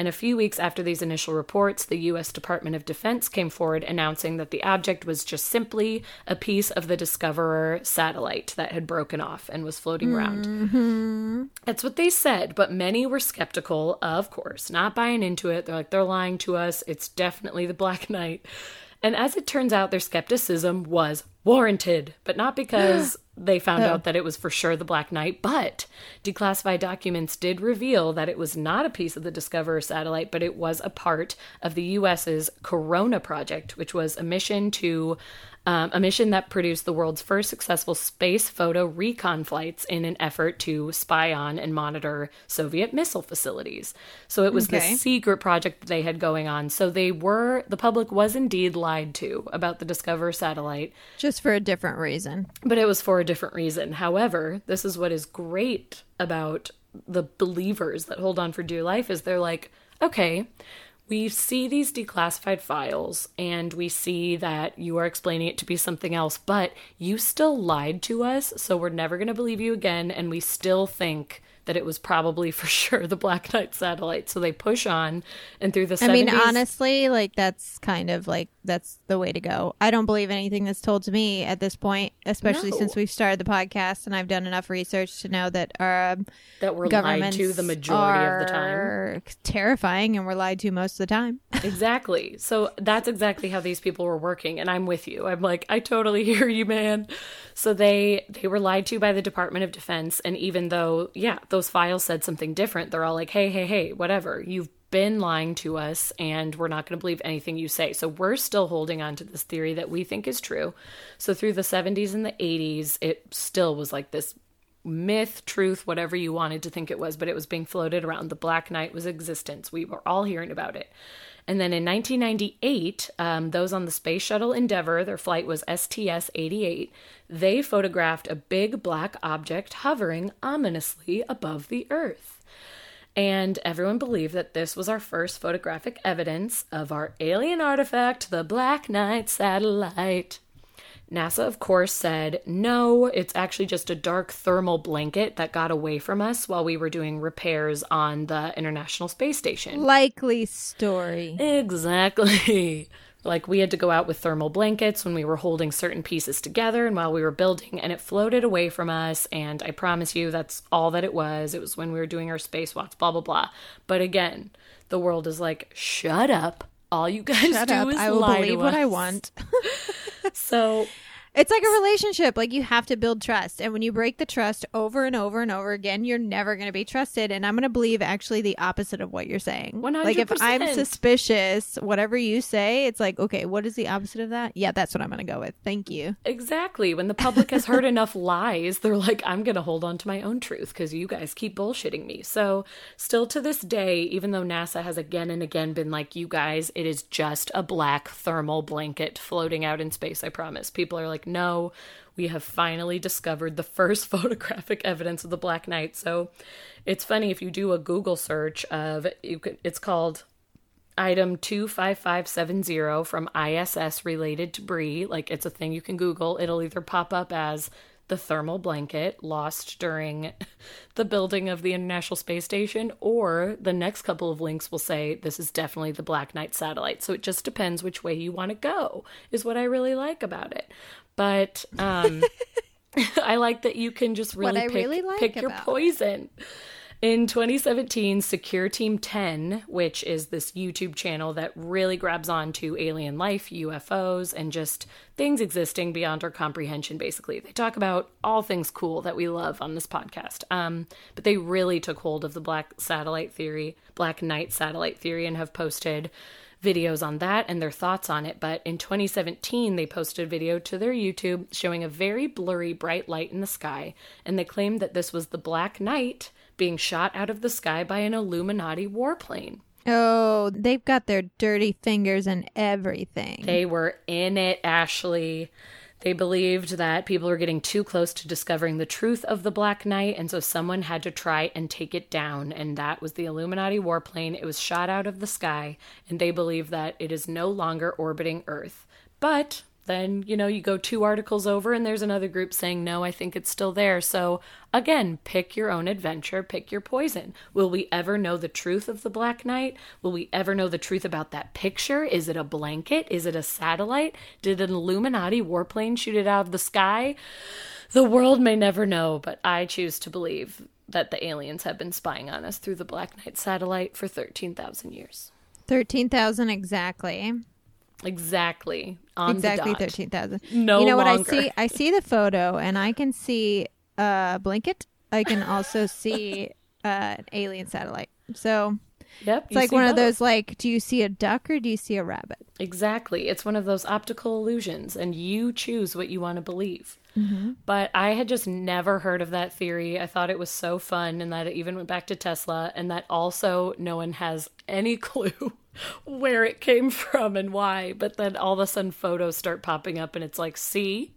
And a few weeks after these initial reports, the U.S. Department of Defense came forward announcing that the object was just simply a piece of the Discoverer satellite that had broken off and was floating around. Mm-hmm. That's what they said, but many were skeptical, of course, not buying into it. They're like, they're lying to us. It's definitely the Black Knight. And as it turns out, their skepticism was warranted, but not because they found oh. out that it was for sure the Black Knight, but declassified documents did reveal that it was not a piece of the Discoverer satellite, but it was a part of the US's Corona project, which was a mission to um, a mission that produced the world's first successful space photo recon flights in an effort to spy on and monitor Soviet missile facilities. So it was Okay. this secret project that they had going on. So they were, the public was indeed lied to about the Discover satellite, Just for a different reason. but it was for a different reason. However, this is what is great about the believers that hold on for dear life is they're like, okay, we see these declassified files and we see that you are explaining it to be something else, but you still lied to us, so we're never going to believe you again and we still think that it was probably for sure the Black Knight satellite. So they push on and through the 70s I mean, honestly, like that's kind of like that's the way to go. I don't believe anything that's told to me at this point, especially No. since we've started the podcast and I've done enough research to know that our um, that we're lied to the majority of the time. terrifying, and we're lied to most of the time. Exactly. So that's exactly how these people were working and I'm with you. I'm like I totally hear you, man. So they they were lied to by the Department of Defense and even though yeah, those files said something different, they're all like, "Hey, hey, hey, whatever. You've been lying to us and we're not going to believe anything you say." So we're still holding on to this theory that we think is true. So through the 70s and the 80s, it still was like this myth, truth, whatever you wanted to think it was, but it was being floated around. The Black Knight was existence. We were all hearing about it. And then in 1998, um, those on the Space Shuttle Endeavour, their flight was STS 88, they photographed a big black object hovering ominously above the Earth. And everyone believed that this was our first photographic evidence of our alien artifact, the Black Knight satellite. NASA, of course, said, no, it's actually just a dark thermal blanket that got away from us while we were doing repairs on the International Space Station. Likely story. Exactly. Like we had to go out with thermal blankets when we were holding certain pieces together and while we were building, and it floated away from us. And I promise you, that's all that it was. It was when we were doing our spacewalks, blah, blah, blah. But again, the world is like, shut up. All you guys Shut do up. is I will lie believe to what I want. So It's like a relationship. Like you have to build trust. And when you break the trust over and over and over again, you're never going to be trusted. And I'm going to believe actually the opposite of what you're saying. Like if I'm suspicious, whatever you say, it's like, okay, what is the opposite of that? Yeah, that's what I'm going to go with. Thank you. Exactly. When the public has heard enough lies, they're like, I'm going to hold on to my own truth because you guys keep bullshitting me. So, still to this day, even though NASA has again and again been like, you guys, it is just a black thermal blanket floating out in space, I promise. People are like, no, we have finally discovered the first photographic evidence of the Black Knight. So, it's funny if you do a Google search of, you it's called item 25570 from ISS related debris. Like it's a thing you can Google. It'll either pop up as the thermal blanket lost during the building of the International Space Station, or the next couple of links will say this is definitely the Black Knight satellite. So it just depends which way you want to go, is what I really like about it. But um, I like that you can just really pick, really like pick your about it. poison. In 2017, Secure Team 10, which is this YouTube channel that really grabs onto alien life, UFOs, and just things existing beyond our comprehension, basically. They talk about all things cool that we love on this podcast. Um, but they really took hold of the Black Satellite Theory, Black Knight Satellite Theory, and have posted videos on that and their thoughts on it. But in 2017, they posted a video to their YouTube showing a very blurry bright light in the sky, and they claimed that this was the Black Knight being shot out of the sky by an Illuminati warplane. Oh, they've got their dirty fingers and everything. They were in it, Ashley. They believed that people were getting too close to discovering the truth of the Black Knight, and so someone had to try and take it down. And that was the Illuminati warplane. It was shot out of the sky, and they believe that it is no longer orbiting Earth. But then, you know, you go two articles over, and there's another group saying, no, I think it's still there. So, again, pick your own adventure, pick your poison. Will we ever know the truth of the Black Knight? Will we ever know the truth about that picture? Is it a blanket? Is it a satellite? Did an Illuminati warplane shoot it out of the sky? The world may never know, but I choose to believe that the aliens have been spying on us through the Black Knight satellite for 13,000 years. 13,000 exactly. Exactly. On exactly dot. 13,000. No You know what I see? I see the photo and I can see a blanket. I can also see uh, an alien satellite. So Yep. it's like one of those like, do you see a duck or do you see a rabbit? Exactly. It's one of those optical illusions, and you choose what you want to believe. But I had just never heard of that theory. I thought it was so fun, and that it even went back to Tesla, and that also no one has any clue where it came from and why. But then all of a sudden, photos start popping up, and it's like, see,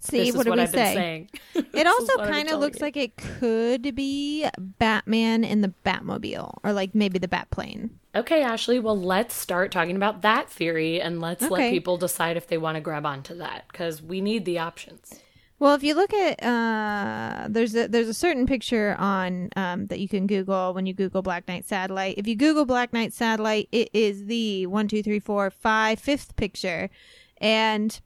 See, this is what what we I've been say? saying. It also is what I've been kind of looks you. like it could be Batman in the Batmobile or like maybe the Batplane. Okay, Ashley. Well, let's start talking about that theory, and let's let people decide if they want to grab onto that because we need the options. Well, if you look at uh, there's a there's a certain picture on um, that you can Google when you Google Black Knight satellite. If you Google Black Knight satellite, it is the one two three four five fifth picture, and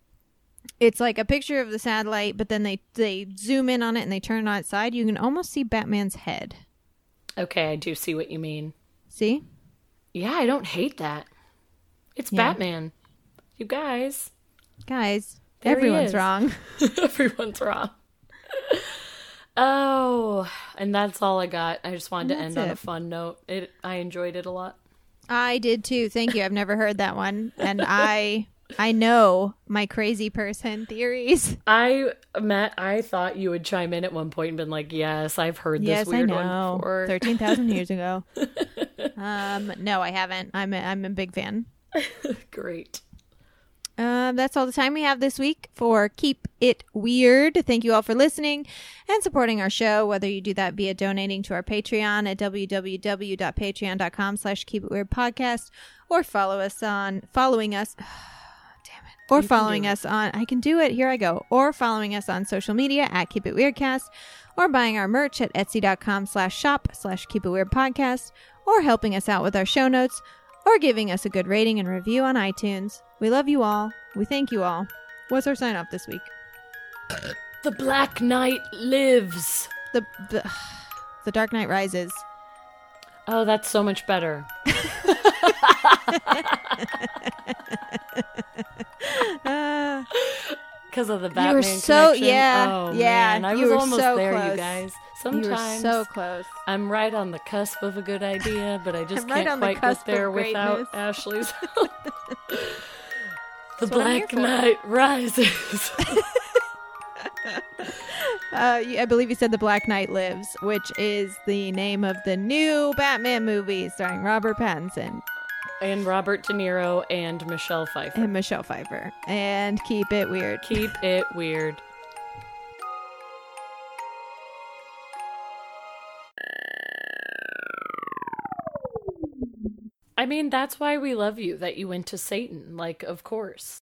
it's like a picture of the satellite, but then they they zoom in on it and they turn it on its side. You can almost see Batman's head. Okay, I do see what you mean. See? Yeah, I don't hate that. It's Yeah. Batman. You guys, Guys, There he everyone's wrong. everyone's wrong. oh, and that's all I got. I just wanted to end on a fun note. It I enjoyed it a lot. I did too. Thank you. I've never heard that one, and I I know my crazy person theories. I Matt, I thought you would chime in at one point and been like, "Yes, I've heard this yes, I weird one before." Thirteen thousand years ago. um, no, I haven't. I'm a, I'm a big fan. Great. Um, that's all the time we have this week for Keep It Weird. Thank you all for listening and supporting our show, whether you do that via donating to our Patreon at www.patreon.com slash Keep It Weird podcast or follow us on, following us, damn it, or following us on, I can do it, here I go, or following us on social media at Keep It Weirdcast or buying our merch at etsy.com slash shop slash Keep It Weird podcast or helping us out with our show notes or giving us a good rating and review on iTunes. We love you all. We thank you all. What's our sign off this week? The Black Knight lives. The the, the Dark Knight Rises. Oh, that's so much better. Because of the were Batman so- connection. yeah, oh, yeah, Man, I you was were almost so there, close. you guys. Sometimes so close. I'm right on the cusp of a good idea, but I just right can't on the quite get there without. Ashley's help. the That's what I'm here Black. Knight rises. Uh, I believe you said The Black Knight Lives, which is the name of the new Batman movie starring Robert Pattinson and Robert De Niro and Michelle Pfeiffer. and Michelle Pfeiffer. And keep it weird. Keep it weird. I mean, that's why we love you that you went to Satan. Like, of course.